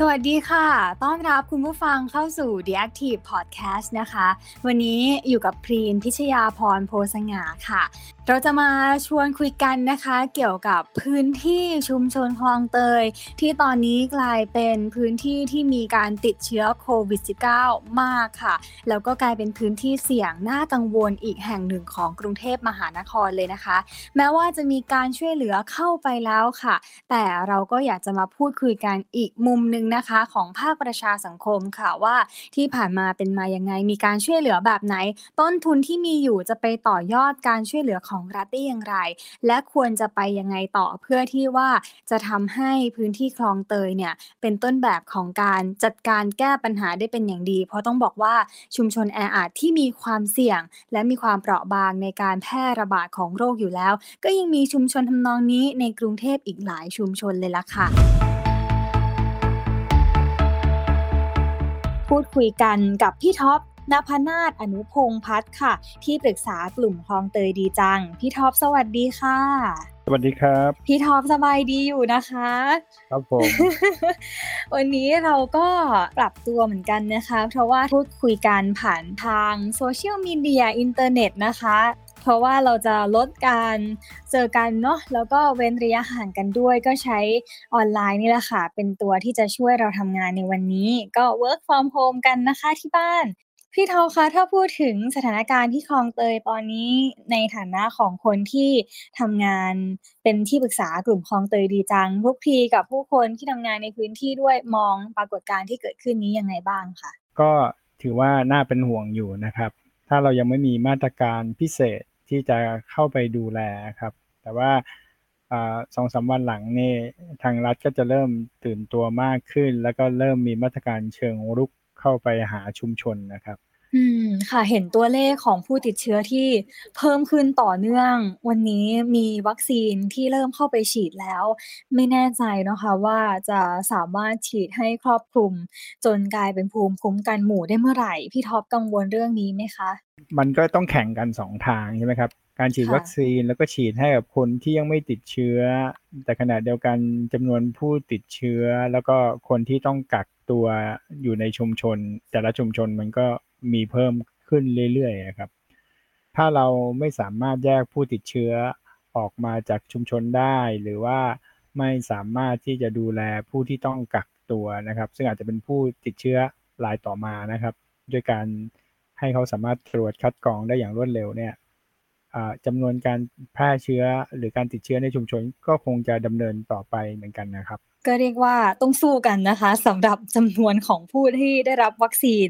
สวัสดีค่ะ ต้อนรับคุณผู้ฟังเข้าสู่ The Active Podcast นะคะ วันนี้อยู่กับพรีนพิชยาพรโพสง่าค่ะ เราจะมาชวนคุยกันนะคะ เกี่ยวกับพื้นที่ชุมชนคลองเตย ที่ตอนนี้กลายเป็นพื้นที่ที่มีการติดเชื้อโควิด -19 มากค่ะ แล้วก็กลายเป็นพื้นที่เสี่ยงน่ากังวลอีกแห่งหนึ่งของกรุงเทพมหานครเลยนะคะ แม้ว่าจะมีการช่วยเหลือเข้าไปแล้วค่ะ แต่เราก็อยากจะมาพูดคุยกันอีกมุมหนึ่งนะคะของภาคประชาสังคมค่ะว่าที่ผ่านมาเป็นมายังไง มีการช่วยเหลือแบบไหน ต้นทุนที่มีอยู่จะไปต่อยอดการช่วยเหลือของรัฐได้อย่างไร และควรจะไปยังไงต่อเพื่อที่ว่าจะทำให้พื้นที่คลองเตยเนี่ยเป็นต้นแบบของการจัดการแก้ปัญหาได้เป็นอย่างดี เพราะต้องบอกว่าชุมชนแออัดที่มีความเสี่ยง และมีความเปราะบางในการแพร่ระบาดของโรคอยู่แล้ว ก็ยังมีชุมชนทำนองนี้ในกรุงเทพอีกหลายชุมชนเลยล่ะค่ะ พูดคุยกันกับพี่ท็อปนภนาถอนุพงษ์พัฒน์ค่ะ ที่ปรึกษากลุ่มคลองเตยดีจัง พี่ท็อปสวัสดีค่ะ สวัสดีครับ พี่ท็อปสบายดีอยู่นะคะ ครับผม วันนี้เราก็ปรับตัวเหมือนกันนะคะ เพราะว่าพูดคุยกันผ่านทางโซเชียลมีเดียอินเทอร์เน็ตนะคะ เพราะว่าเราจะลดการเจอกันเนาะแล้วก็เว้นระยะห่างกันด้วย ก็ใช้ออนไลน์นี่แหละค่ะ เป็นตัวที่จะช่วยเราทำงานในวันนี้ ก็ work from home กันนะคะที่บ้านพี่ท็อปคะถ้าพูดถึงสถานการณ์ที่คลองเตยตอนนี้ในฐานะของคนที่ทำงานเป็นที่ปรึกษากลุ่มคลองเตยดีจังพวกพีกับผู้คนที่ทำงานในพื้นที่ด้วยมองปรากฏการณ์ที่เกิดขึ้นนี้ยังไงบ้างคะก็ถือว่าน่าเป็นห่วงอยู่นะครับ ถ้าเรายังไม่มีมาตรการพิเศษที่จะเข้าไปดูแลครับ แต่ว่าสองสามวันหลังนี่ทางรัฐก็จะเริ่มตื่นตัวมากขึ้น แล้วก็เริ่มมีมาตรการเชิงรุกเข้าไปหาชุมชนนะครับ อืมค่ะเห็นตัวเลขของผู้ติดเชื้อที่เพิ่มขึ้นต่อเนื่อง วันนี้มีวัคซีนที่เริ่มเข้าไปฉีดแล้ว ไม่แน่ใจนะคะว่าจะสามารถฉีดให้ครอบคลุม จนกลายเป็นภูมิคุ้มกันหมู่ได้เมื่อไหร่ พี่ท็อปกังวลเรื่องนี้ไหมคะ มันก็ต้องแข่งกันสองทางใช่ไหมครับ การฉีดค่ะวัคซีนแล้วก็ฉีดให้กับคนที่ยังไม่ติดเชื้อ แต่ขณะเดียวกันจำนวนผู้ติดเชื้อ แล้วก็คนที่ต้องกักตัวอยู่ในชุมชน แต่ละชุมชนมันก็ มีเพิ่มขึ้นเรื่อยๆนะครับ ถ้าเราไม่สามารถแยกผู้ติดเชื้อออกมาจากชุมชนได้ หรือว่าไม่สามารถที่จะดูแลผู้ที่ต้องกักตัวนะครับ ซึ่งอาจจะเป็นผู้ติดเชื้อรายต่อมานะครับ ด้วยการให้เขาสามารถตรวจคัดกรองได้อย่างรวดเร็วเนี่ยจำนวนการแพร่เชื้อหรือการติดเชื้อในชุมชนก็คงจะดำเนินต่อไปเหมือนกันนะครับ ก็เรียกว่าต้องสู้กันนะคะสำหรับจำนวนของผู้ที่ได้รับวัคซีน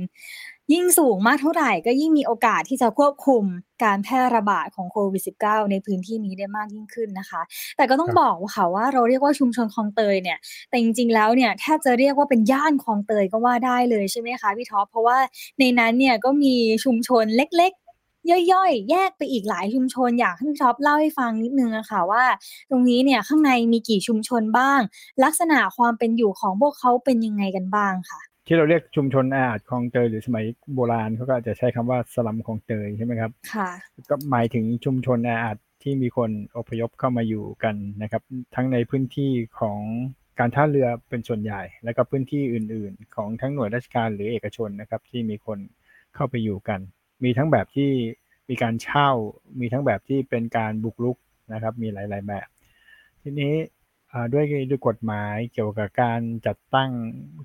ยิ่งสูงมากเท่าไหร่ก็ยิ่งมีโอกาสที่จะควบคุมการแพร่ระบาดของโควิด -19 ในพื้นที่นี้ได้มากยิ่งขึ้นนะคะ แต่ก็ต้องครับบอกว่าค่ะว่าเราเรียกว่าชุมชนคลองเตยเนี่ย แต่จริงๆแล้วเนี่ยแทบจะเรียกว่าเป็นย่านคลองเตยก็ว่าได้เลยใช่ไหมคะพี่ท็อป เพราะว่าในนั้นเนี่ยก็มีชุมชนเล็กๆย่อยๆ แยกไปอีกหลายชุมชนอยากให้พี่ท็อปเล่าให้ฟังนิดนึงอะค่ะว่า ตรงนี้เนี่ยข้างในมีกี่ชุมชนบ้าง ลักษณะความเป็นอยู่ของพวกเขาเป็นยังไงกันบ้างค่ะ ที่เราเรียกชุมชนแออัดคลองเตยหรือสมัยโบราณเขาก็อาจจะใช้คำว่าสลัมคลองเตยใช่ไหมครับ ค่ะ ก็หมายถึงชุมชนแออัดที่มีคนอพยพเข้ามาอยู่กันนะครับ ทั้งในพื้นที่ของการท่าเรือเป็นส่วนใหญ่ แล้วก็พื้นที่อื่น ๆ ของทั้งหน่วยราชการหรือเอกชนนะครับ ที่มีคนเข้าไปอยู่กัน มีทั้งแบบที่มีการเช่า มีทั้งแบบที่เป็นการบุกรุกนะครับ มีหลาย ๆ แบบ ทีนี้อ่า ด้วยด้วยกฎหมายเกี่ยวกับการจัดตั้ง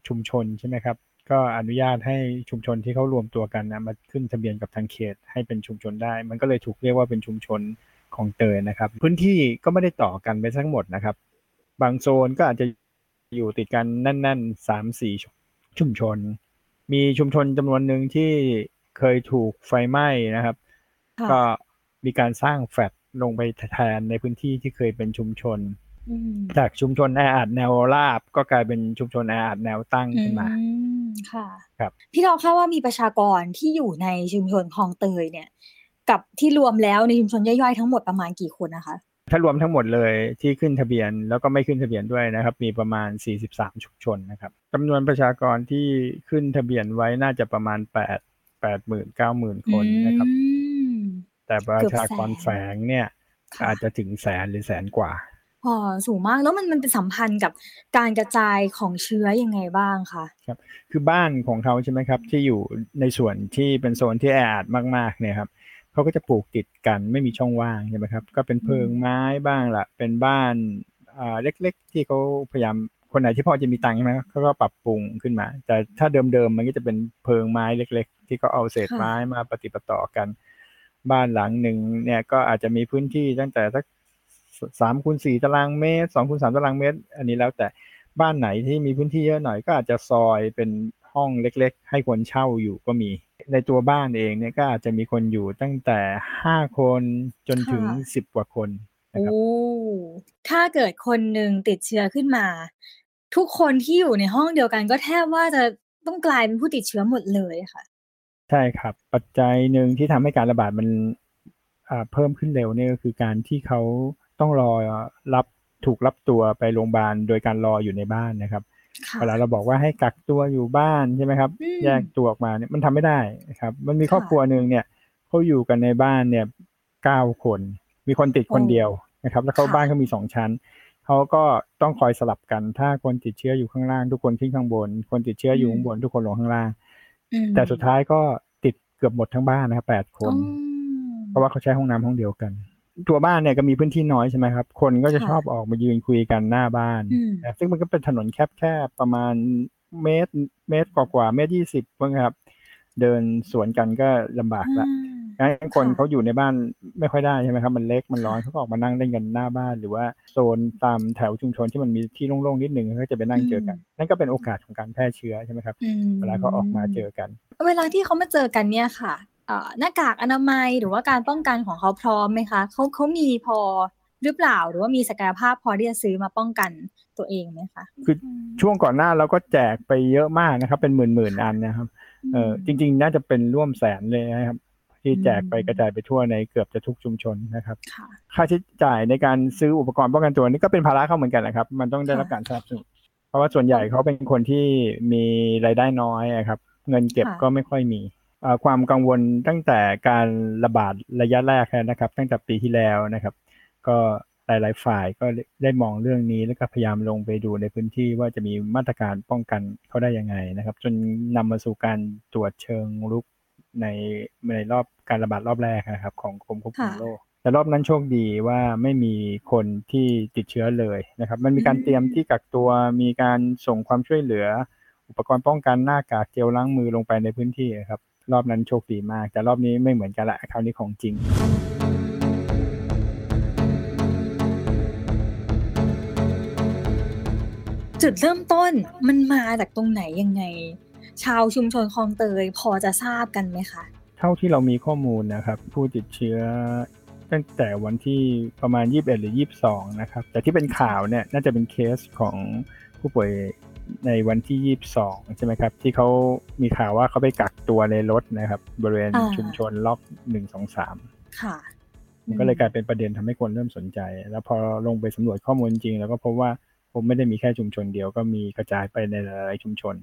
ชุมชนใช่ไหมครับ ก็อนุญาตให้ชุมชนที่เขารวมตัวกันนะมาขึ้นทะเบียนกับทางเขตให้เป็นชุมชนได้ มันก็เลยถูกเรียกว่าเป็นชุมชนของเตยนะครับ พื้นที่ก็ไม่ได้ต่อกันไปทั้งหมดนะครับ บางโซนก็อาจจะอยู่ติดกันแน่นๆสามสี่ชุมชน มีชุมชนจำนวนหนึ่งที่เคยถูกไฟไหม้นะครับค่ะก็มีการสร้างแฟลตลงไปแทนในพื้นที่ที่เคยเป็นชุมชนอืม จากชุมชนแออัดแนวราบ ก็กลายเป็นชุมชนแออัดแนวตั้งขึ้นมาอืมค่ะ ครับ พี่ท็อปคาดว่ามีประชากรที่อยู่ในชุมชนคลองเตยเนี่ย กับที่รวมแล้วในชุมชนย่อยๆทั้งหมดประมาณกี่คนนะคะ ถ้ารวมทั้งหมดเลยที่ขึ้นทะเบียนแล้วก็ไม่ขึ้นทะเบียนด้วยนะครับ มีประมาณ 43 ชุมชนนะครับจำนวนประชากรที่ขึ้นทะเบียนไว้น่าจะประมาณ 8 8 0 0 0 0 9 0,000คนนะครับอืมแต่แต่ประชากรแฝงเนี่ยค่ะอาจจะถึงแสนหรือแสนกว่า อ๋อสูงมากแล้วมันมันเป็นสัมพันธ์กับการกระจายของเชื้อยังไงบ้างคะคือบ้านของเขาใช่ไหมครับ ที่อยู่ในส่วนที่เป็นโซนที่แออัดมากๆเนี่ยครับเขาก็จะปลูกติดกันไม่มีช่องว่างใช่ไหมครับก็เป็นเพิงไม้บ้างละเป็นบ้านอ่าเล็ก ๆ ที่เขาพยายามคนไหนที่พอจะมีตังค์ใช่ไหมเขาก็ปรับปรุงขึ้นมา แต่ถ้าเดิมๆมันก็จะเป็นเพิงไม้เล็ก ๆ ที่เขาเอาเศษไม้มาปฏิปต่อกัน บ้านหลังหนึ่งเนี่ยก็อาจจะมีพื้นที่ตั้งแต่สัก สามคูณสี่ตารางเมตรสองคูณสามตารางเมตร อันนี้แล้วแต่บ้านไหนที่มีพื้นที่เยอะหน่อยก็อาจจะซอยเป็นห้องเล็กๆ ให้คนเช่าอยู่ก็มี ในตัวบ้านเองเนี่ยก็อาจจะมีคนอยู่ตั้งแต่ห้าคนจนถึงสิบกว่าคนนะครับโอ้ถ้าเกิดคนหนึ่งติดเชื้อขึ้นมา ทุกคนที่อยู่ในห้องเดียวกันก็แทบว่าจะต้องกลายเป็นผู้ติดเชื้อหมดเลยค่ะ ใช่ครับ ปัจจัยหนึ่งที่ทำให้การระบาดมันอ่าเพิ่มขึ้นเร็วเนี่ยก็คือการที่เขา ต้องรอรับถูกรับตัวไปโรงพยาบาลโดยการรออยู่ในบ้านนะครับค่ะเวลาเราบอกว่าให้กักตัวอยู่บ้านใช่ไหมครับอืมแยกตัวออกมาเนี่ยมันทำไม่ได้นะครับ มันมีค่ะครอบครัวหนึ่งเนี่ยเขาอยู่กันในบ้านเนี่ยเก้าคน มีคนติดคนโอ้เดียวนะครับ แล้วเขาค่ะบ้านเขามีสองชั้นเขาก็ต้องคอยสลับกัน ถ้าคนติดเชื้ออยู่ข้างล่างทุกคนขึ้นข้างบน คนติดเชื้ออยู่ข้างบนทุกคนลงข้างล่างอืมแต่สุดท้ายก็ติดเกือบหมดทั้งบ้านนะครับแปดคนอืมเพราะว่าเขาใช้ห้องน้ำห้องเดียวกัน ตัวบ้านเนี่ยก็มีพื้นที่น้อยใช่ไหมครับ คนก็จะค่ะชอบออกมายืนคุยกันหน้าบ้านอืมนะซึ่งมันก็เป็นถนนแคบๆประมาณเมตร เมตรกว่าๆเมตรยี่สิบครับ เดินสวนกันก็ลำบากละงั้นคนค่ะเขาอยู่ในบ้านไม่ค่อยได้ใช่ไหมครับ มันเล็กมันร้อนเขาก็ออกมานั่งเล่นกันหน้าบ้าน หรือว่าโซนตามแถวชุมชนที่มันมีที่โล่งๆนิดนึงเขาจะไปนั่งเจอกัน นั่นก็เป็นโอกาสของการแพร่เชื้อใช่ไหมครับอืมเวลาเขาออกมาเจอกัน เวลาที่เขามาเจอกันเนี่ยค่ะเอ่อ หน้ากากอนามัยหรือว่าการป้องกันของเขาพร้อมไหมคะเขาเขามีพอหรือเปล่าหรือว่ามีศักยภาพพอที่จะซื้อมาป้องกันตัวเองไหมคะคือช่วงก่อนหน้าเราก็แจกไปเยอะมากนะครับ เป็นหมื่นๆอันนะครับเออจริง ๆ น่าจะเป็นร่วมแสนเลยนะครับ ที่แจกไปกระจายไปทั่วในเกือบจะทุกชุมชนนะครับ ค่ะค่าใช้จ่ายในการซื้ออุปกรณ์ป้องกันตัวนี่ก็เป็นภาระเขาเหมือนกันนะครับ มันต้องได้รับค่ะการสนับสนุนเพราะว่าส่วนใหญ่เขาเป็นคนที่มีรายได้น้อยอะครับ เงินเก็บค่ะก็ไม่ค่อยมีเอ่อ ความกังวลตั้งแต่การระบาดระยะแรกนะครับ ตั้งแต่ปีที่แล้วนะครับ ก็หลายๆฝ่ายก็ได้มองเรื่องนี้แล้วก็พยายามลงไปดูในพื้นที่ว่าจะมีมาตรการป้องกันเขาได้ยังไงนะครับ จนนำมาสู่การตรวจเชิงรุกในในรอบการระบาดรอบแรกนะครับของกรมควบคุมโรคแต่รอบนั้นโชคดีว่าไม่มีคนที่ติดเชื้อเลยนะครับ มันมีการเตรียมที่กักตัวมีการส่งความช่วยเหลือ อุปกรณ์ป้องกันหน้ากากเจลล้างมือลงไปในพื้นที่ครับ รอบนั้นโชคดีมาก แต่รอบนี้ไม่เหมือนกันละคราวนี้ของจริงจุดเริ่มต้นมันมาจากตรงไหนยังไง ชาวชุมชนคลองเตยพอจะทราบกันไหมคะ เท่าที่เรามีข้อมูลนะครับ ผู้ติดเชื้อตั้งแต่วันที่ประมาณ 21 หรือ 22 นะครับ แต่ที่เป็นข่าวเนี่ยน่าจะเป็นเคสของผู้ป่วย ในวันที่22ใช่ไหมครับ ที่เขามีข่าวว่าเขาไปกักตัวในรถนะครับ บริเวณอ่าชุมชนล็อก1 2 3ค่ะ มันก็เลยกลายเป็นประเด็นทำให้คนเริ่มสนใจ แล้วพอลงไปสำรวจข้อมูลจริง แล้วก็พบว่าผมไม่ได้มีแค่ชุมชนเดียวก็มีกระจายไปในหลายๆชุมชน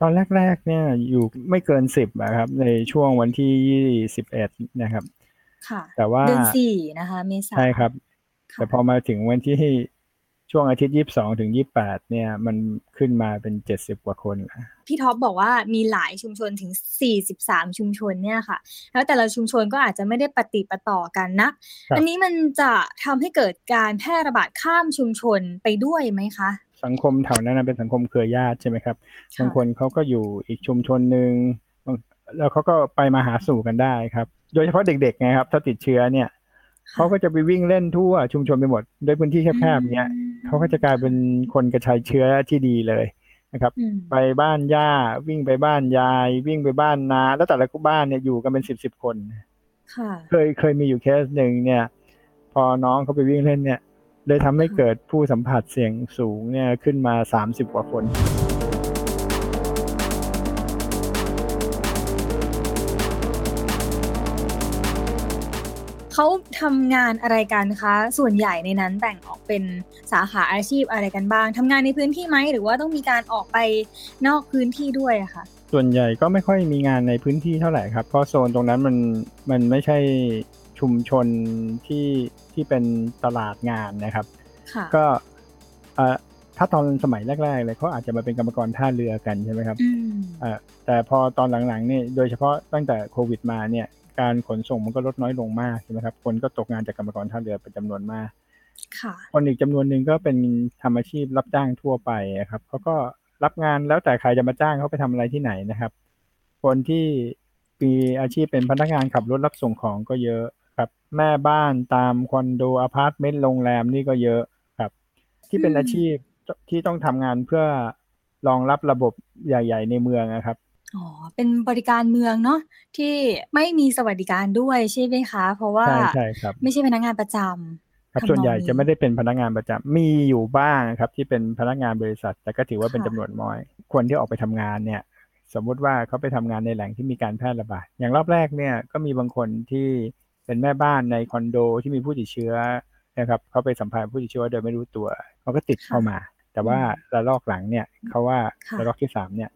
ตอนแรก ๆ เนี่ยอยู่ไม่เกินสิบนะครับ ในช่วงวันที่ยี่สิบเอ็ดนะครับ ค่ะ แต่ว่าเดือนสี่นะคะเมษาใช่ครับค่ะแต่พอมาถึงวันที่ ช่วงอาทิตย์ยี่สิบสองถึงยี่แปดเนี่ยมันขึ้นมาเป็นเจ็ดสิบกว่าคนแล้วพี่ท็อปบอกว่ามีหลายชุมชนถึง43ชุมชนเนี่ยค่ะ แล้วแต่ละชุมชนก็อาจจะไม่ได้ปฏิปต่อกันนะครับอันนี้มันจะทำให้เกิดการแพร่ระบาดข้ามชุมชนไปด้วยไหมคะสังคมแถวนั้นนะเป็นสังคมเครือญาติใช่ไหมครับค่ะบางคนเขาก็อยู่อีกชุมชนหนึ่งบางแล้วเขาก็ไปมาหาสู่กันได้ครับ โดยเฉพาะเด็กๆไงครับ ถ้าติดเชื้อเนี่ย เขาก็จะไปวิ่งเล่นทั่วชุมชนไปหมดด้วยพื้นที่แคบๆเนี้ยอืมเขาก็จะกลายเป็นคนกระจายเชื้อที่ดีเลยนะครับอืมไปบ้านย่าวิ่งไปบ้านยาย วิ่งไปบ้านนา แล้วแต่ละบ้านเนี่ยอยู่กันเป็นสิบสิบคนค่ะเคยเคยมีอยู่เคสหนึ่งเนี่ย พอน้องเขาไปวิ่งเล่นเนี่ย เลยทำให้เกิดผู้สัมผัสเสี่ยงสูงเนี่ยขึ้นมาสามสิบกว่าคน เขาทำงานอะไรกันคะ ส่วนใหญ่ในนั้นแบ่งออกเป็นสาขาอาชีพอะไรกันบ้างทำงานในพื้นที่ไหมหรือว่าต้องมีการออกไปนอกพื้นที่ด้วยอะค่ะส่วนใหญ่ก็ไม่ค่อยมีงานในพื้นที่เท่าไหร่ครับ เพราะโซนตรงนั้นมันมันไม่ใช่ชุมชนที่ที่เป็นตลาดงานนะครับค่ะก็เอ่อถ้าตอนสมัยแรกๆเลยเขาอาจจะมาเป็นกรรมกรท่าเรือกันใช่ไหมครับอืมเอ่อแต่พอตอนหลังๆเนี่ยโดยเฉพาะตั้งแต่โควิดมาเนี่ย การขนส่งมันก็ลดน้อยลงมากใช่ไหมครับ คนก็ตกงานจากกรรมกรท่าเรือเป็นจำนวนมากค่ะคนอีกจำนวนหนึ่งก็เป็นทำอาชีพรับจ้างทั่วไปอะครับเขาก็รับงานแล้วแต่ใครจะมาจ้างเขาไปทำอะไรที่ไหนนะครับ คนที่มีอาชีพเป็นพนักงานขับรถรับส่งของก็เยอะครับ แม่บ้านตามคอนโดอพาร์ตเมนต์โรงแรมนี่ก็เยอะครับ ที่เป็นอืมอาชีพที่ต้องทำงานเพื่อรองรับระบบใหญ่ ๆ ในเมืองนะครับ อ๋อ เป็นบริการเมืองเนาะที่ไม่มีสวัสดิการด้วยใช่ไหมคะ เพราะว่าใช่ใช่ครับไม่ใช่พนักงานประจำครับทำนองส่วนใหญ่นี้จะไม่ได้เป็นพนักงานประจำมีอยู่บ้างครับ ที่เป็นพนักงานบริษัท แต่ก็ถือว่าเป็นค่ะจำนวนน้อย คนที่ออกไปทำงานเนี่ย สมมุติว่าเขาไปทำงานในแหล่งที่มีการแพร่ระบาดอย่างรอบแรกเนี่ยก็มีบางคนที่เป็นแม่บ้านในคอนโดที่มีผู้ติดเชื้อนะครับเขาไปสัมผัสผู้ติดเชื้อโดยไม่รู้ตัวเขาก็ติดเข้ามา แต่ว่าระลอกหลังเนี่ยเขาว่าค่ะระลอกที่สามเนี่ย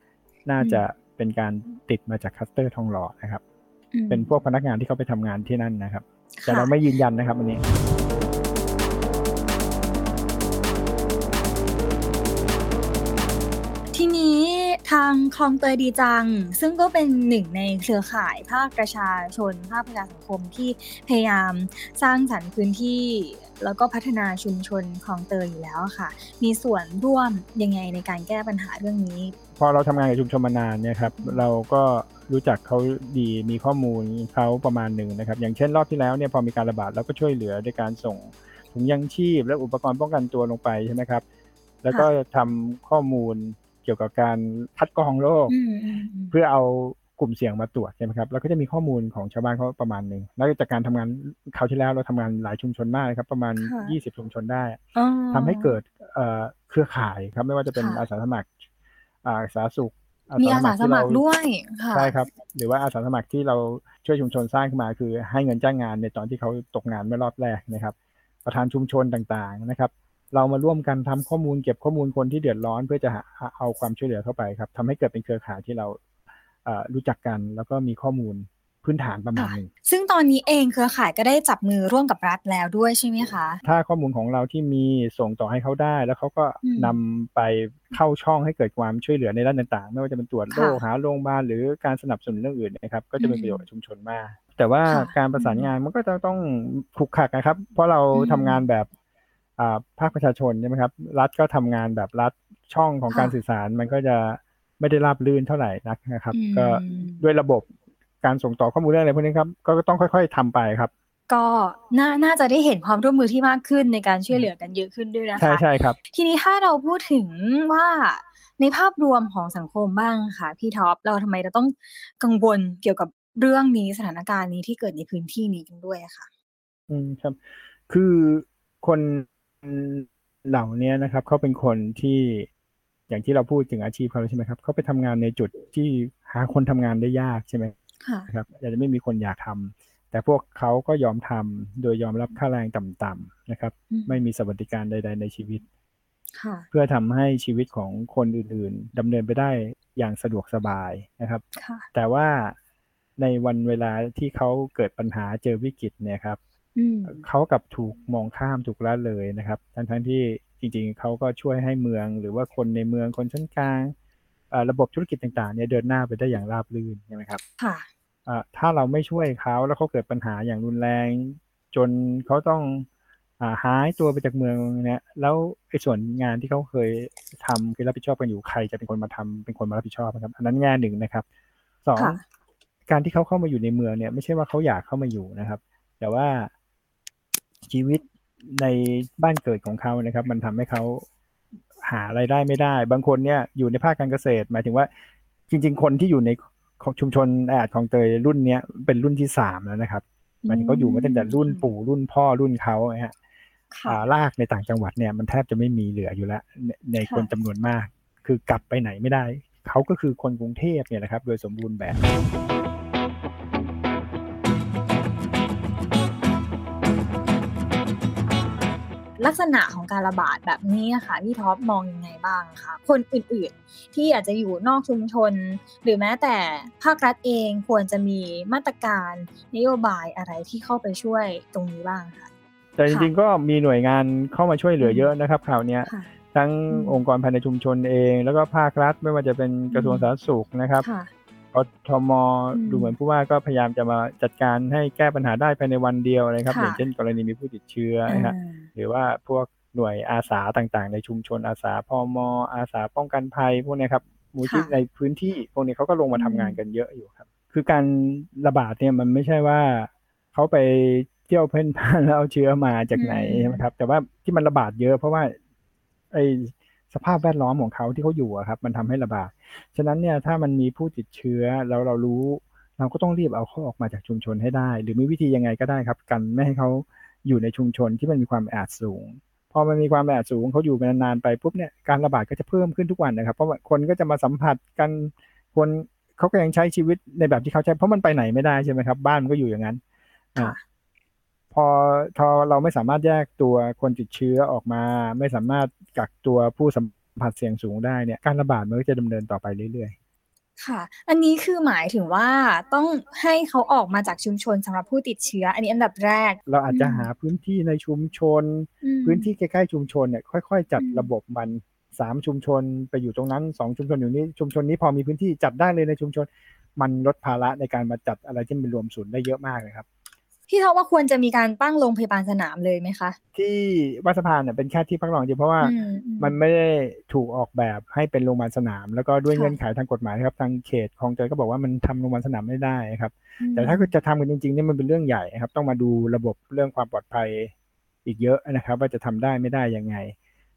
น่าจะ เป็นการติดมาจากคลัสเตอร์ทองหล่อนะครับอืมเป็นพวกพนักงานที่เขาไปทำงานที่นั่นนะครับ แต่ค่ะเราไม่ยืนยันนะครับอันนี้ทีนี้ทางคลองเตยดีจัง ซึ่งก็เป็นหนึ่งในเครือข่ายภาคประชาชน ภาคประชาสังคมที่พยายามสร้างสรรค์พื้นที่ แล้วก็พัฒนาชุมชนคลองเตยอยู่แล้วอะค่ะ มีส่วนร่วมยังไงในการแก้ปัญหาเรื่องนี้พ อเราทำงานกับชุมชนมานานเนี่ยครับเราก็รู้จักเขาดีมีข้อมูลเขาประมาณหนึ่งนะครับ อย่างเช่นรอบที่แล้วเนี่ยพอมีการระบาดเราก็ช่วยเหลือด้วยการส่งถุงยังชีพและอุปกรณ์ป้องกันตัวลงไปใช่ไหมครับ แล้วก็ทำข้อมูลเกี่ยวกับการคัดกรองโรคอืมอืมอืมเพื่อเอากลุ่มเสี่ยงมาตรวจใช่ไหมครับแล้วก็จะมีข้อมูลของชาวบ้านเขาประมาณหนึ่งแล้วจากการทำงานคราวที่แล้วเราทำงานหลายชุมชนมากเลยครับ ประมาณค่ะ20 ชุมชนได้อ๋อทำให้เกิดเอ่อเครือข่ายครับไม่ว่าจะเป็นค่ะอาสาสมัคร อาสาสุขมีอาสาสมัครที่เด้วยค่ะใช่ครับ หรือว่าอาสาสมัครที่เราช่วยชุมชนสร้างขึ้นมา คือให้เงินจ้างงานในตอนที่เขาตกงานเมื่อรอบแรกนะครับ ประธานชุมชนต่างๆนะครับ เรามาร่วมกันทำข้อมูลเก็บข้อมูลคนที่เดือดร้อนเพื่อจะหาเอาความช่วยเหลือเข้าไปครับทำให้เกิดเป็นเครือข่ายที่เราเอ่อรู้จักกันแล้วก็มีข้อมูล พื้นฐานประมาณหนึ่งซึ่งตอนนี้เองเครือข่ายก็ได้จับมือร่วมกับรัฐแล้วด้วยใช่ไหมคะ ถ้าข้อมูลของเราที่มีส่งต่อให้เขาได้ แล้วเขาก็อืมนำไปเข้าช่องให้เกิดความช่วยเหลือในด้านต่างๆ ไม่ว่าจะเป็นตรวจโรคค่ะหาโรงพยาบาลหรือการสนับสนุนเรื่องอื่นนะครับก็จะเป็นอืมประโยชน์กับชุมชนมาก แต่ว่าค่ะการประสานงานมันก็จะต้องขลุกขลักนะครับ เพราะเราอืมทำงานแบบอ่าภาคประชาชนใช่ไหมครับรัฐก็ทำงานแบบรัฐช่องของค่ะการสื่อสารมันก็จะไม่ได้ราบรื่นเท่าไหร่นักนะครับอืมก็ด้วยระบบ การส่งต่อข้อมูลเรื่องอะไรพวกนี้ครับ ก็ต้องค่อย ๆทำไปครับ ก็น่าน่าจะได้เห็นความร่วมมือที่มากขึ้นในการช่วยเหลือกันเยอะขึ้นด้วยนะคะใช่ใช่ครับ ทีนี้ถ้าเราพูดถึงว่าในภาพรวมของสังคมบ้างค่ะพี่ท็อปเราทำไมเราต้องกังวลเกี่ยวกับเรื่องนี้สถานการณ์นี้ที่เกิดในพื้นที่นี้กันด้วยอะค่ะ อืมครับ คือคนเหล่านี้นะครับเขาเป็นคนที่อย่างที่เราพูดถึงอาชีพเขาแล้วใช่ไหมครับเขาไปทำงานในจุดที่หาคนทำงานได้ยากใช่ไหม ค่ะครับอาจจะไม่มีคนอยากทำแต่พวกเขาก็ยอมทำโดยยอมรับค่าแรงต่ำๆนะครับอืมไม่มีสวัสดิการใด ๆ ในชีวิตค่ะเพื่อทำให้ชีวิตของคนอื่นๆดำเนินไปได้อย่างสะดวกสบายนะครับค่ะแต่ว่าในวันเวลาที่เขาเกิดปัญหาเจอวิกฤตเนี่ยครับอืมเขากลับถูกมองข้ามถูกละเลยนะครับ ทั้งทั้งๆที่จริงๆเขาก็ช่วยให้เมืองหรือว่าคนในเมืองคนชั้นกลางเอ่อ ระบบธุรกิจต่างๆเนี่ยเดินหน้าไปได้อย่างราบรื่นใช่ไหมครับค่ะอ่าถ้าเราไม่ช่วยเขาแล้วเขาเกิดปัญหาอย่างรุนแรง จนเขาต้องอาหายตัวไปจากเมืองเนี่ยแล้วไอ้ส่วนงานที่เขาเคยทำเคยรับผิดชอบกันอยู่ใครจะเป็นคนมาทำเป็นคนมารับผิดชอบนะครับ อันนั้นแง่หนึ่งนะครับสองค่ะการที่เขาเข้ามาอยู่ในเมืองเนี่ย ไม่ใช่ว่าเขาอยากเข้ามาอยู่นะครับ แต่ว่าชีวิตในบ้านเกิดของเขานะครับ มันทำให้เขา หาไรายได้ไม่ได้ บางคนเนี่ยอยู่ในภาคการเกษตร หมายถึงว่า จริง ๆ คนที่อยู่ในของชุมชนแออัดของเตยรุ่นเนี้ยเป็นรุ่นที่สามแล้วนะครับหมายถึงเขาอยู่มาตั้งแต่รุ่นปู่รุ่นพ่อรุ่นเขานะฮะค่ะอ่าลากในต่างจังหวัดเนี่ยมันแทบจะไม่มีเหลืออยู่แล้วในในค่ะคนจำนวนมาก คือกลับไปไหนไม่ได้ เขาก็คือคนกรุงเทพเนี่ยแหละครับ โดยสมบูรณ์แบบ ลักษณะของการระบาดแบบนี้ค่ะพี่ท็อปมองยังไงบ้างคะคนอื่นๆ ที่อาจจะอยู่นอกชุมชน หรือแม้แต่ภาครัฐเองควรจะมีมาตรการนโยบายอะไรที่เข้าไปช่วยตรงนี้บ้างคะแต่จริงๆก็มีหน่วยงานเข้ามาช่วยเหลือเยอะนะครับคราวนี้ทั้งองค์กรภายในชุมชนเอง แล้วก็ภาครัฐไม่ว่าจะเป็นกระทรวงสาธารณสุขนะครับ กทมดูเหมือนผู้ว่าก็พยายามจะมาจัดการให้แก้ปัญหาได้ภายในวันเดียวนะครับ อย่างเช่น กรณีมีผู้ติดเชื้อนะครับหรือว่าพวกหน่วยอาสาต่างๆ ในชุมชนอาสาพมอาสาป้องกันภัยพวกนี้ครับมูลที่ในพื้นที่พวกนี้เขาก็ลงมาทำงานกันเยอะอยู่ครับ คือการระบาดเนี่ยมันไม่ใช่ว่าเขาไปเที่ยวเพ่นพ่านแล้วเอาเชื้อมาจากไหนใช่ไหมครับ แต่ว่าที่มันระบาดเยอะเพราะว่าไอ สภาพแวดล้อมของเขาที่เขาอยู่ครับ มันทำให้ระบาด ฉะนั้นเนี่ยถ้ามันมีผู้ติดเชื้อแล้วเรารู้ เราก็ต้องรีบเอาเขาออกมาจากชุมชนให้ได้ หรือมีวิธียังไงก็ได้ครับ กันไม่ให้เขาอยู่ในชุมชนที่มันมีความแออัดสูง พอมันมีความแออัดสูงเขาอยู่ไปนานๆไปปุ๊บเนี่ยการระบาดก็จะเพิ่มขึ้นทุกวันนะครับ เพราะว่าคนก็จะมาสัมผัสกันคนเขาก็ยังใช้ชีวิตในแบบที่เขาใช้เพราะมันไปไหนไม่ได้ใช่ไหมครับ บ้านมันก็อยู่อย่างนั้น พอพอเราไม่สามารถแยกตัวคนติดเชื้อออกมา ไม่สามารถกักตัวผู้สัมผัสเสี่ยงสูงได้เนี่ยการระบาดมันก็จะดำเนินต่อไปเรื่อยๆ ค่ะ อันนี้คือหมายถึงว่าต้องให้เขาออกมาจากชุมชนสำหรับผู้ติดเชื้อ อันนี้อันดับแรก เราอาจจะหาพื้นที่ในชุมชน พื้นที่ใกล้ๆชุมชนเนี่ยค่อย ๆ จัดระบบมันสามชุมชนไปอยู่ตรงนั้นสองชุมชนอยู่นี้ชุมชนนี้พอมีพื้นที่จัดได้เลยในชุมชน มันลดภาระในการมาจัดอะไรที่เป็นรวมศูนย์ได้เยอะมากเลยครับ พี่ท็อปว่าควรจะมีการตั้งโรงพยาบาลสนามเลยไหมคะ ที่วัดสะพานเนี่ยเป็นแค่ที่พักรองจริงเพราะว่ามันไม่ได้ถูกออกแบบให้เป็นโรงพยาบาลสนาม แล้วก็ด้วยเงื่อนไขทางกฎหมายครับทางเขตคลองเตยก็บอกว่ามันทำโรงพยาบาลสนามไม่ได้ครับ แต่ถ้าจะทำกันจริงๆนี่มันเป็นเรื่องใหญ่ครับ ต้องมาดูระบบเรื่องความปลอดภัยอีกเยอะนะครับ ว่าจะทำได้ไม่ได้ยังไง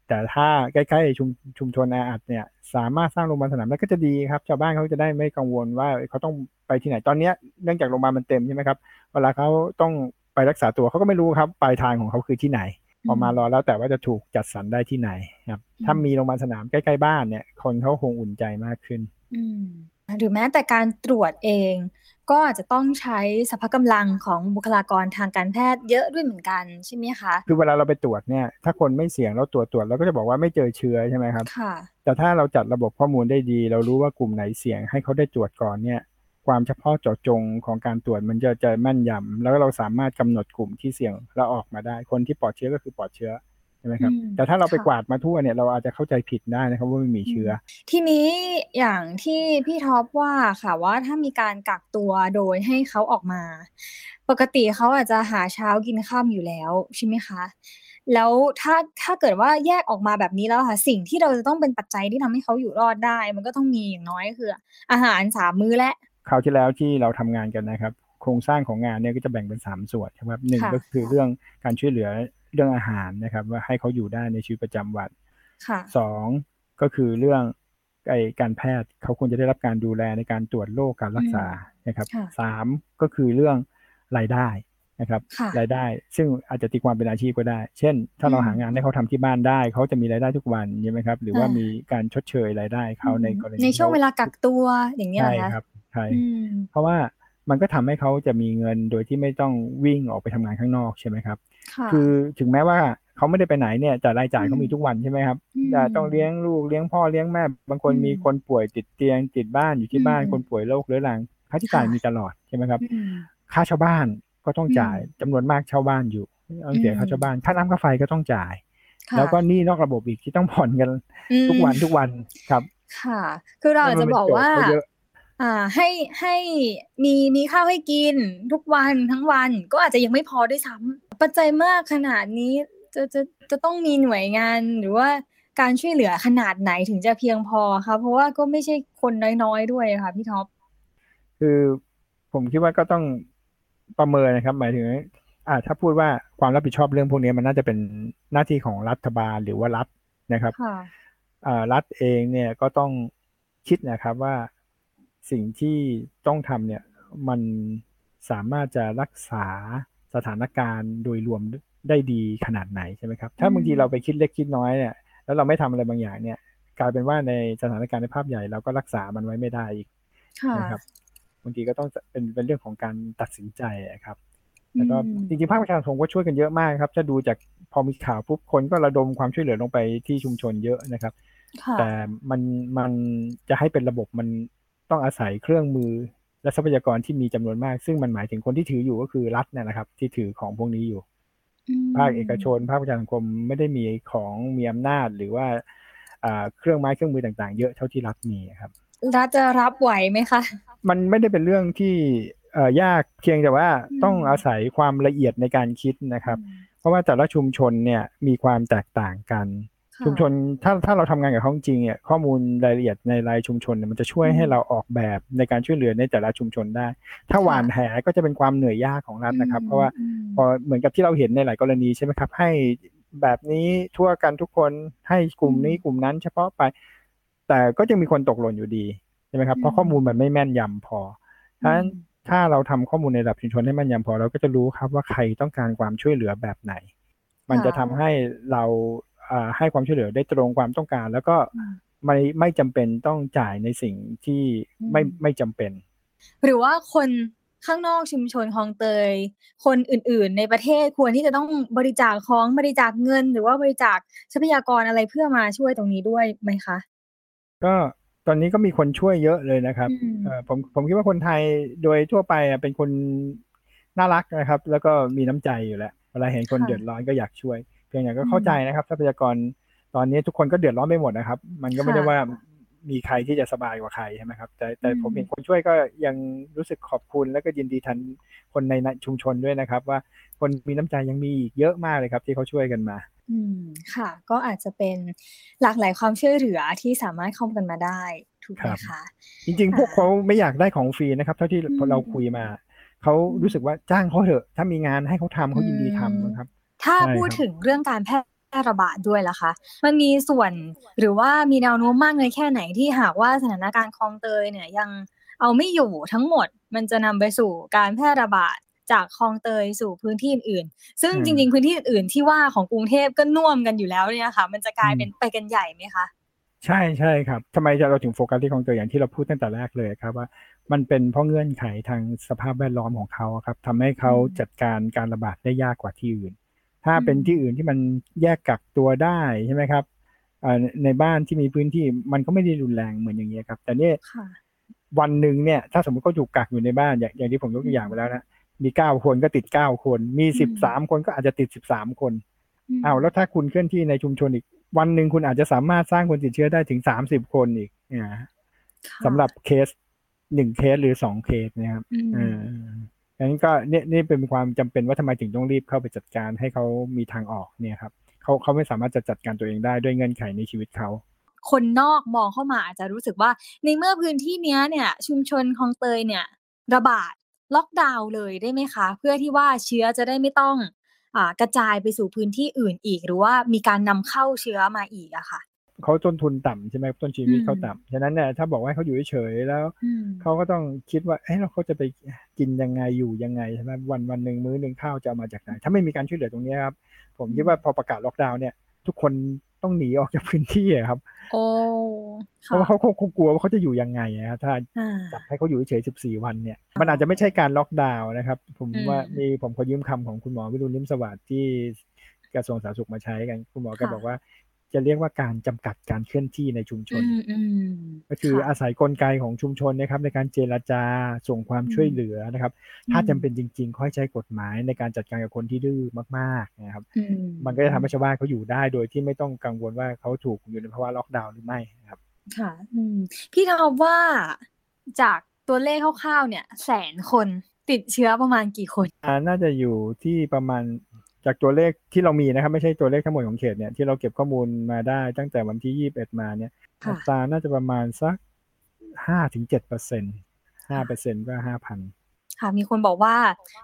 แต่ถ้าใกล้ๆชุมชุมชนแออัดเนี่ยสามารถสร้างโรงพยาบาลสนามแล้วก็จะดีครับ ชาวบ้านเขาจะได้ไม่กังวลว่าเขาต้องไปที่ไหนตอนนี้เนื่องจากโรงพยาบาลมันเต็มใช่ไหมครับเวลาเขาต้องไปรักษาตัวเขาก็ไม่รู้ครับปลายทางของเขาคือที่ไหนพอมารอแล้วแต่ว่าจะถูกจัดสรรได้ที่ไหนครับ ถ้ามีโรงพยาบาลสนามใกล้ๆบ้านเนี่ย คนเขาคงอุ่นใจมากขึ้นหรือแม้แต่การตรวจเอง ก็อาจจะต้องใช้สภาพกำลังของบุคลากรทางการแพทย์เยอะด้วยเหมือนกันใช่ไหมคะ คือเวลาเราไปตรวจเนี่ยถ้าคนไม่เสี่ยงเราตรวจตรวจเราก็จะบอกว่าไม่เจอเชื้อใช่ไหมครับค่ะแต่ถ้าเราจัดระบบข้อมูลได้ดี เรารู้ว่ากลุ่มไหนเสี่ยงให้เขาได้ตรวจก่อนเนี่ยความเฉพาะเจาะจงของการตรวจมันจะจะแม่นยำแล้วเราสามารถกำหนดกลุ่มที่เสี่ยงแล้วออกมาได้ คนที่ปลอดเชื้อก็คือปลอดเชื้อใช่ไหมครับแต่ถ้าเราไปกวาดมาทั่วเนี่ยเราอาจจะเข้าใจผิดได้นะครับว่าไม่มีเชื้อ ทีนี้อย่างที่พี่ท็อปว่าค่ะว่าถ้ามีการกักตัวโดยให้เขาออกมา ปกติเขาอาจจะหาเช้ากินข้ามอยู่แล้วใช่ไหมคะแล้วถ้าถ้าเกิดว่าแยกออกมาแบบนี้แล้วค่ะ สิ่งที่เราจะต้องเป็นปัจจัยที่ทำให้เขาอยู่รอดได้ มันก็ต้องมีอย่างน้อยคือ อาหารสามมื้อและคราวที่แล้วที่เราทำงานกันนะครับ โครงสร้างของงานเนี่ยก็จะแบ่งเป็นสามส่วนครับหนึ่งก็คือเรื่องการช่วยเหลือ เรื่องอาหารนะครับ ว่าให้เขาอยู่ได้ในชีวิตประจำวันสองก็คือเรื่องไอการแพทย์เขาควรจะได้รับการดูแลในการตรวจโรคการรักษานะครับสามก็คือเรื่องรายได้นะครับ รายได้ ซึ่งอาจจะตีความเป็นอาชีพก็ได้ เช่น ถ้าเราหางานให้เขาทำที่บ้านได้ เขาจะมีรายได้ทุกวันใช่ไหมครับ หรือว่ามีการชดเชยรายได้เขาในกรณีในช่วงเวลากักตัวอย่างนี้เหรอครับใช่เพราะว่า มันก็ทำให้เขาจะมีเงินโดยที่ไม่ต้องวิ่งออกไปทำงานข้างนอกใช่ไหมครับ คือถึงแม้ว่าเขาไม่ได้ไปไหนเนี่ยแต่รายจ่ายเขามีทุกวันใช่ไหมครับจะต้องเลี้ยงลูกเลี้ยงพ่อเลี้ยงแม่ บางคนมีคนป่วยติดเตียง ติดบ้านอยู่ที่บ้านคนป่วยโรคเรื้อรังค่าใช้จ่ายมีตลอดใช่ไหมครับ ค่าเช่าบ้านก็ต้องจ่ายจำนวนมากเช่าบ้านอยู่ต้องเสียค่าเช่าบ้านค่าน้ำค่าไฟก็ต้องจ่าย แล้วก็นี่นอกระบบอีกที่ต้องผ่อนกันทุกวันทุกวันครับ ค่ะ คือเราจะบอกว่า อ่าให้ให้มีมีข้าวให้กินทุกวันทั้งวัน ก็อาจจะยังไม่พอด้วยซ้ำปัจจัยมากขนาดนี้จะจะจะต้องมีหน่วยงานหรือว่าการช่วยเหลือขนาดไหนถึงจะเพียงพอคะเพราะว่าก็ไม่ใช่คนน้อยๆด้วยค่ะพี่ท็อปคือผมคิดว่าก็ต้องประเมินนะครับ หมายถึงอ่าถ้าพูดว่าความรับผิดชอบเรื่องพวกนี้มันน่าจะเป็นหน้าที่ของรัฐบาลหรือว่ารัฐนะครับอ่ารัฐเองเนี่ยก็ต้องคิดนะครับว่า สิ่งที่ต้องทำเนี่ยมันสามารถจะรักษาสถานการณ์โดยรวมได้ดีขนาดไหนใช่ไหมครับ ถ้าบางทีเราไปคิดเล็กคิดน้อยเนี่ยแล้วเราไม่ทำอะไรบางอย่างเนี่ย กลายเป็นว่าในสถานการณ์ในภาพใหญ่เราก็รักษามันไว้ไม่ได้อีกนะครับบางทีก็ต้องเป็นเป็นเรื่องของการตัดสินใจครับแล้วก็จริงๆภาคประชาสังคมก็ช่วยกันเยอะมากครับถ้าดูจากพอมีข่าวปุ๊บคนก็ระดมความช่วยเหลือลงไปที่ชุมชนเยอะนะครับ แต่มันมันจะให้เป็นระบบมัน ต้องอาศัยเครื่องมือและทรัพยากรที่มีจำนวนมาก ซึ่งมันหมายถึงคนที่ถืออยู่ก็คือรัฐเนี่ยนะครับ ที่ถือของพวกนี้อยู่ ภาคเอกชน ภาคประชาสังคมไม่ได้มีของมีอำนาจหรือว่าเครื่องไม้เครื่องมือต่างๆ เยอะเท่าที่รัฐมีครับรัฐจะรับไหวไหมคะ มันไม่ได้เป็นเรื่องที่ยากเพียงแต่ว่าต้องอาศัยความละเอียดในการคิดนะครับ เพราะว่าแต่ละชุมชนเนี่ยมีความแตกต่างกัน ชุมชนถ้าถ้าเราทำงานกับเขาจริงเนี่ยข้อมูลรายละเอียดในรายชุมชนเนี่ยมันจะช่วยให้เราออกแบบในการช่วยเหลือในแต่ละชุมชนได้ ถ้าหวานแหก็จะเป็นความเหนื่อยยากของรัฐนะครับ เพราะว่าพอเหมือนกับที่เราเห็นในหลายกรณีใช่ไหมครับ ให้แบบนี้ทั่วกันทุกคนให้กลุ่มนี้กลุ่มนั้น เฉพาะไป แต่ก็จะมีคนตกหล่นอยู่ดีใช่ไหมครับเพราะข้อมูลมันไม่แม่นยำพอฉะนั้นถ้าเราทำข้อมูลในระดับชุมชนให้มันยำพอเราก็จะรู้ครับว่าใครต้องการความช่วยเหลือแบบไหนมันจะทำให้เรา ให้ความช่วยเหลือได้ตรงความต้องการ แล้วก็ไม่ไม่จำเป็นต้องจ่ายในสิ่งที่ไม่ไม่จำเป็น หรือว่าคนข้างนอกชุมชนคลองเตย คนอื่น ๆ ในประเทศควรที่จะต้องบริจาคของบริจาคเงิน หรือว่าบริจาคทรัพยากรอะไรเพื่อมาช่วยตรงนี้ด้วยไหมคะ ก็ตอนนี้ก็มีคนช่วยเยอะเลยนะครับผมผมคิดว่าคนไทยโดยทั่วไปเป็นคนน่ารักนะครับ แล้วก็มีน้ำใจอยู่แล้วเวลาเห็นคนเดือดร้อนก็อยากช่วย เพียงอย่างก็เข้าใจนะครับทรัพยากรตอนนี้ทุกคนก็เดือดร้อนไปหมดนะครับ มันก็ไม่ได้ว่ามีใครที่จะสบายกว่าใครใช่ไหมครับ แต่แต่ผมเห็นคนช่วยก็ยังรู้สึกขอบคุณแล้วก็ยินดีทันคนในชุมชนด้วยนะครับ ว่าคนมีน้ำใจยังมีอีกเยอะมากเลยครับ ที่เขาช่วยกันมา อืมค่ะ ก็อาจจะเป็นหลากหลายความช่วยเหลือที่สามารถเข้ากันมาได้ถูกไหมคะจริงๆ พวกเขาไม่อยากได้ของฟรีนะครับ เท่าที่เราคุยมาเขารู้สึกว่าจ้างเขาเถอะ ถ้ามีงานให้เขาทำเขายินดีทำนะครับ ถ้าพูดถึงเรื่องการแพร่ระบาดด้วยล่ะคะ มันมีส่วนหรือว่ามีแนวโน้มมากเลยแค่ไหนที่หากว่าสถานการณ์คลองเตยเนี่ยยังเอาไม่อยู่ทั้งหมดมันจะนำไปสู่การแพร่ระบาดจากคลองเตยสู่พื้นที่อื่นๆซึ่งจริง ๆ พื้นที่อื่นๆที่ว่าของกรุงเทพก็น่วมกันอยู่แล้วเนี่ยค่ะ มันจะกลายเป็นไปกันใหญ่ไหมคะ ใช่ใช่ครับทำไมเราถึงโฟกัสที่คลองเตยอย่างที่เราพูดตั้งแต่แรกเลยครับว่ามันเป็นเพราะเงื่อนไขทางสภาพแวดล้อมของเขาครับทำให้เขาจัดการการระบาดได้ยากกว่าที่อื่น ถ้าเป็นที่อื่นที่มันแยกกักตัวได้ใช่ไหมครับในบ้านที่มีพื้นที่มันก็ไม่ได้รุนแรงเหมือนอย่างเงี้ยครับ แต่เนี่ยวันหนึ่งเนี่ย ถ้าสมมติเขาถูกกักอยู่ในบ้านอย่างอย่างที่ผมยกตัวอย่างไปแล้วนะมีเก้าคนก็ติดเก้าคน มีสิบสามคนก็อาจจะติดสิบสามคนอ้าวแล้วถ้าคุณเคลื่อนที่ในชุมชนอีก วันหนึ่งคุณอาจจะสามารถสร้างคนติดเชื้อได้ถึงสามสิบคนอีกเนี่ยสำหรับเคสหนึ่งเคสหรือสองเคสนะครับอ่าดั งนั้นก็นี่นี่เป็นความจำเป็นว่าทำไมถึงต้องรีบเข้าไปจัดการให้เขามีทางออกเนี่ยครับเขาเขาไม่สามารถจะจัดการตัวเองได้ด้วยเงื่อนไขในชีวิตเขาคนนอกมองเข้ามาอาจจะรู้สึกว่า ในเมื่อพื้นที่เนี้ยเนี่ย ชุมชนคลองเตยเนี่ย ระบาดล็อกดาวน์เลยได้ไหมคะ เพื่อที่ว่าเชื้อจะได้ไม่ต้องอกระจายไปสู่พื้นที่อื่นอีก หรือว่ามีการนำเข้าเชื้อมาอีกอะค่ะ เขาต้นทุนต่ำใช่ไหมต้นชีวิตเขาต่ำฉะนั้นเนี่ยถ้าบอกว่าเขาอยู่เฉยแล้วเขาก็ต้องคิดว่าเอ้เราเขาจะไปกินยังไงอยู่ยังไงใช่ไหมวันวันหนึ่งมื้อหนึ่งข้าวจะเอามาจากไหนถ้าไม่มีการช่วยเหลือตรงนี้ครับ ผมคิดว่าพอประกาศล็อกดาวน์เนี่ย ทุกคนต้องหนีออกจากพื้นที่ครับโอ้เพราะว่าเขาเขากลัวว่าเขาจะอยู่ยังไงนะถ้าจับให้เขาอยู่เฉยสิบสี่วันเนี่ย มันอาจจะไม่ใช่การล็อกดาวน์นะครับ ผมว่ามีผมขอยืมคำของคุณหมอวิรุณลิมสวัสดิ์ที่กระทรวงสาธารณสุขมาใช้กัน คุณหมอแกบอกว่า จะเรียกว่าการจำกัดการเคลื่อนที่ในชุมชน ก็คืออาศัยกลไกของชุมชนนะครับ ในการเจรจาส่งความช่วยเหลือนะครับ ถ้าจำเป็นจริง ๆ ค่อยใช้กฎหมายในการจัดการกับคนที่ดื้อมากๆนะครับ มันก็จะทำให้ชาวบ้านเขาอยู่ได้โดยที่ไม่ต้องกังวลว่าเขาถูกอยู่ในภาวะล็อกดาวน์หรือไม่ครับ ค่ะพี่ทอบว่าจากตัวเลขคร่าวๆเนี่ย แสนคนติดเชื้อประมาณกี่คน อ่า น่าจะอยู่ที่ประมาณ จากตัวเลขที่เรามีนะครับ ไม่ใช่ตัวเลขทั้งหมดของเขตเนี่ยที่เราเก็บข้อมูลมาได้ตั้งแต่วันที่ยี่บเอ็ดมาเนี่ยอัตราน่าจะประมาณสักห้าถึงเจ็ดเปอร์เซ็นห้าเปอร์เซ็นก็ห้าพันค่ะมีคนบอกว่า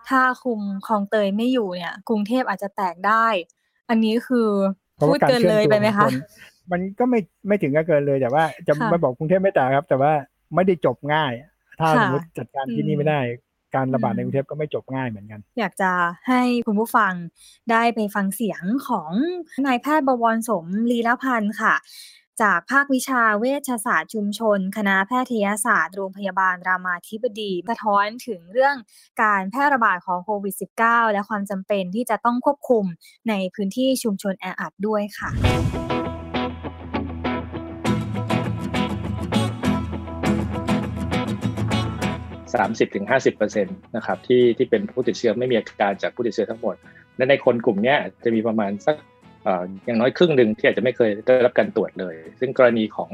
ถ้าคุมคลองเตยไม่อยู่เนี่ย กรุงเทพอาจจะแตกได้ อันนี้คือพูดเกินเลยไปไหมคะมันก็ไม่ไม่ถึงกับเกินเลยแต่ว่าจะไม่บอกกรุงเทพไม่แตกครับ แต่ว่าไม่ได้จบง่าย ถ้าสมมติจัดการที่นี่ไม่ได้ การระบาดในกรุงเทพก็ไม่จบง่ายเหมือนกัน อยากจะให้คุณผู้ฟังได้ไปฟังเสียงของนายแพทย์บวรสมลีละพันธ์ค่ะ จากภาควิชาเวชศาสตร์ชุมชน คณะแพทยศาสตร์โรงพยาบาลรามาธิบดีสะท้อนถึงเรื่องการแพร่ระบาดของโควิด -19 และความจำเป็นที่จะต้องควบคุมในพื้นที่ชุมชนแออัดด้วยค่ะ 30-50%นะครับที่ที่เป็นผู้ติดเชื้อไม่มีอาการจากผู้ติดเชื้อทั้งหมดและในคนกลุ่มนี้จะมีประมาณสักอย่างน้อยครึ่งหนึ่งที่อาจจะไม่เคยได้รับการตรวจเลย ซึ่งกรณีของ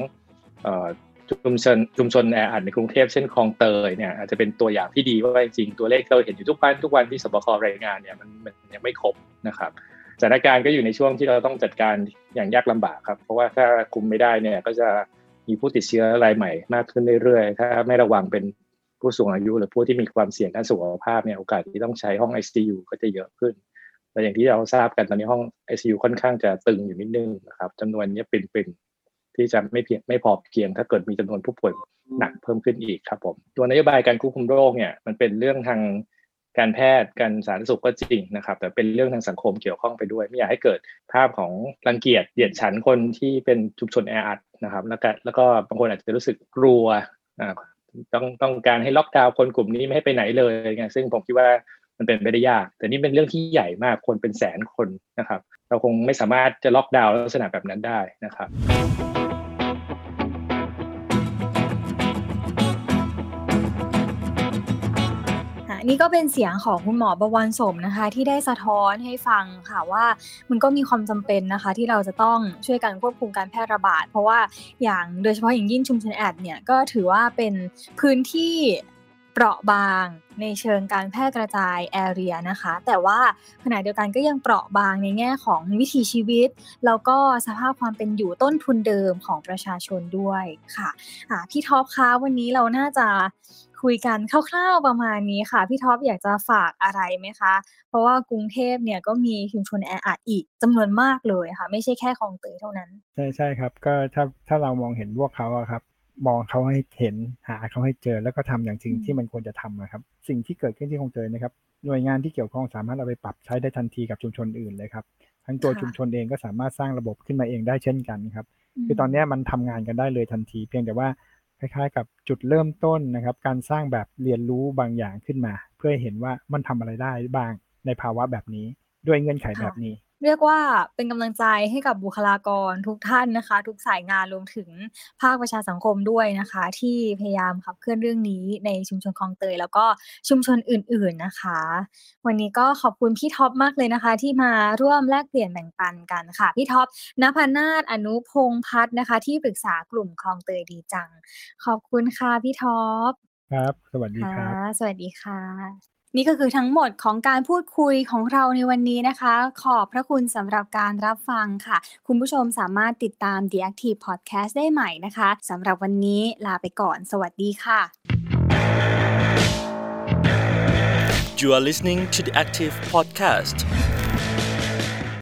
ชุมชนชุมชนแออัดในกรุงเทพเช่นคลองเตยเนี่ยอาจจะเป็นตัวอย่างที่ดีว่าจริงตัวเลขเราเห็นอยู่ทุกวันทุกวันที่สบครายงานเนี่ยมันมันยังไม่ครบนะครับสถานการณ์ก็อยู่ในช่วงที่เราต้องจัดการอย่างยากลำบากครับเพราะว่าถ้าคุมไม่ได้เนี่ยก็จะมีผู้ติดเชื้อรายใหม่มากขึ้นเรื่อยๆ ถ้าไม่ระวังเป็น ผู้สูงอายุหรือผู้ที่มีความเสี่ยงด้านสุขภาพเนี่ยโอกาสที่ต้องใช้ห้อง ICU ก็จะเยอะขึ้นแต่อย่างที่เราทราบกันตอนนี้ห้อง ICU ค่อนข้างจะตึงอยู่นิดนึงนะครับจำนวนนี้เป็นๆที่จะไม่เพียงไม่พอเพียง ถ้าเกิดมีจำนวนผู้ป่วยหนักเพิ่มขึ้นอีกครับผมตัวนโยบายการควบคุมโรคเนี่ยมันเป็นเรื่องทางการแพทย์การสาธารณสุขก็จริงนะครับ แต่เป็นเรื่องทางสังคมเกี่ยวข้องไปด้วย ไม่อยากให้เกิดภาพของรังเกียจเดียดฉันคนที่เป็นชุมชนแออัดนะครับ แล้วก็แล้วก็บางคนอาจจะรู้สึกกลัว ต้องต้องการให้ล็อกดาวน์คนกลุ่มนี้ไม่ให้ไปไหนเลยไงซึ่งผมคิดว่ามันเป็นไปได้ยาก แต่นี่เป็นเรื่องที่ใหญ่มากคนเป็นแสนคนนะครับ เราคงไม่สามารถจะล็อกดาวน์ลักษณะแบบนั้นได้นะครับ นี่ก็เป็นเสียงของคุณหมอบวรสมนะคะ ที่ได้สะท้อนให้ฟังค่ะว่ามันก็มีความจำเป็นนะคะ ที่เราจะต้องช่วยกันควบคุมการแพร่ระบาด เพราะว่าอย่างโดยเฉพาะอย่างยิ่งชุมชนแอดเนี่ยก็ถือว่าเป็นพื้นที่เปราะบางในเชิงการแพร่กระจายแอเรียนะคะ แต่ว่าขณะเดียวกันก็ยังเปราะบางในแง่ของวิถีชีวิต แล้วก็สภาพความเป็นอยู่ต้นทุนเดิมของประชาชนด้วยค่ะะพี่ท็อปคะวันนี้เราน่าจะ คุยกันคร่าวๆประมาณนี้ค่ะ พี่ท็อปอยากจะฝากอะไรไหมคะ เพราะว่ากรุงเทพเนี่ยก็มีชุมชนแออัดอีกจำนวนมากเลยค่ะ ไม่ใช่แค่คลองเตยเท่านั้น ใช่ใช่ครับ ก็ถ้าถ้าเรามองเห็นพวกเขาอะครับมองเขาให้เห็นหาเขาให้เจอแล้วก็ทำอย่างจริงที่มันควรจะทำนะครับ สิ่งที่เกิดขึ้นที่คลองเตยนะครับหน่วยงานที่เกี่ยวข้องสามารถเอาไปปรับใช้ได้ทันทีกับชุมชนอื่นเลยครับทั้งตัวชุมชนเองก็สามารถสร้างระบบขึ้นมาเองได้เช่นกันครับคือตอนนี้มันทำงานกันได้เลยทันที เพียงแต่ว่า คล้ายๆ กับจุดเริ่มต้นนะครับ การสร้างแบบเรียนรู้บางอย่างขึ้นมา เพื่อเห็นว่ามันทำอะไรได้บ้างในภาวะแบบนี้ ด้วยเงื่อนไขแบบนี้ เรียกว่าเป็นกำลังใจให้กับบุคลากรทุกท่านนะคะ ทุกสายงานรวมถึงภาคประชาสังคมด้วยนะคะ ที่พยายามขับเคลื่อนเรื่องนี้ในชุมชนคลองเตย แล้วก็ชุมชนอื่น ๆนะคะ วันนี้ก็ขอบคุณพี่ท็อปมากเลยนะคะ ที่มาร่วมแลกเปลี่ยนแบ่งปันกันค่ะพี่ท็อปนภนาถอนุพงพัฒนะคะ ที่ปรึกษากลุ่มคลองเตยดีจัง ขอบคุณค่ะพี่ท็อปครับ สวัสดีครับ สวัสดีค่ะ นี่ก็คือทั้งหมดของการพูดคุยของเราในวันนี้นะคะ ขอบพระคุณสำหรับการรับฟังค่ะ คุณผู้ชมสามารถติดตาม The Active Podcast ได้ใหม่นะคะสำหรับวันนี้ลาไปก่อน สวัสดีค่ะ You are listening to the Active Podcast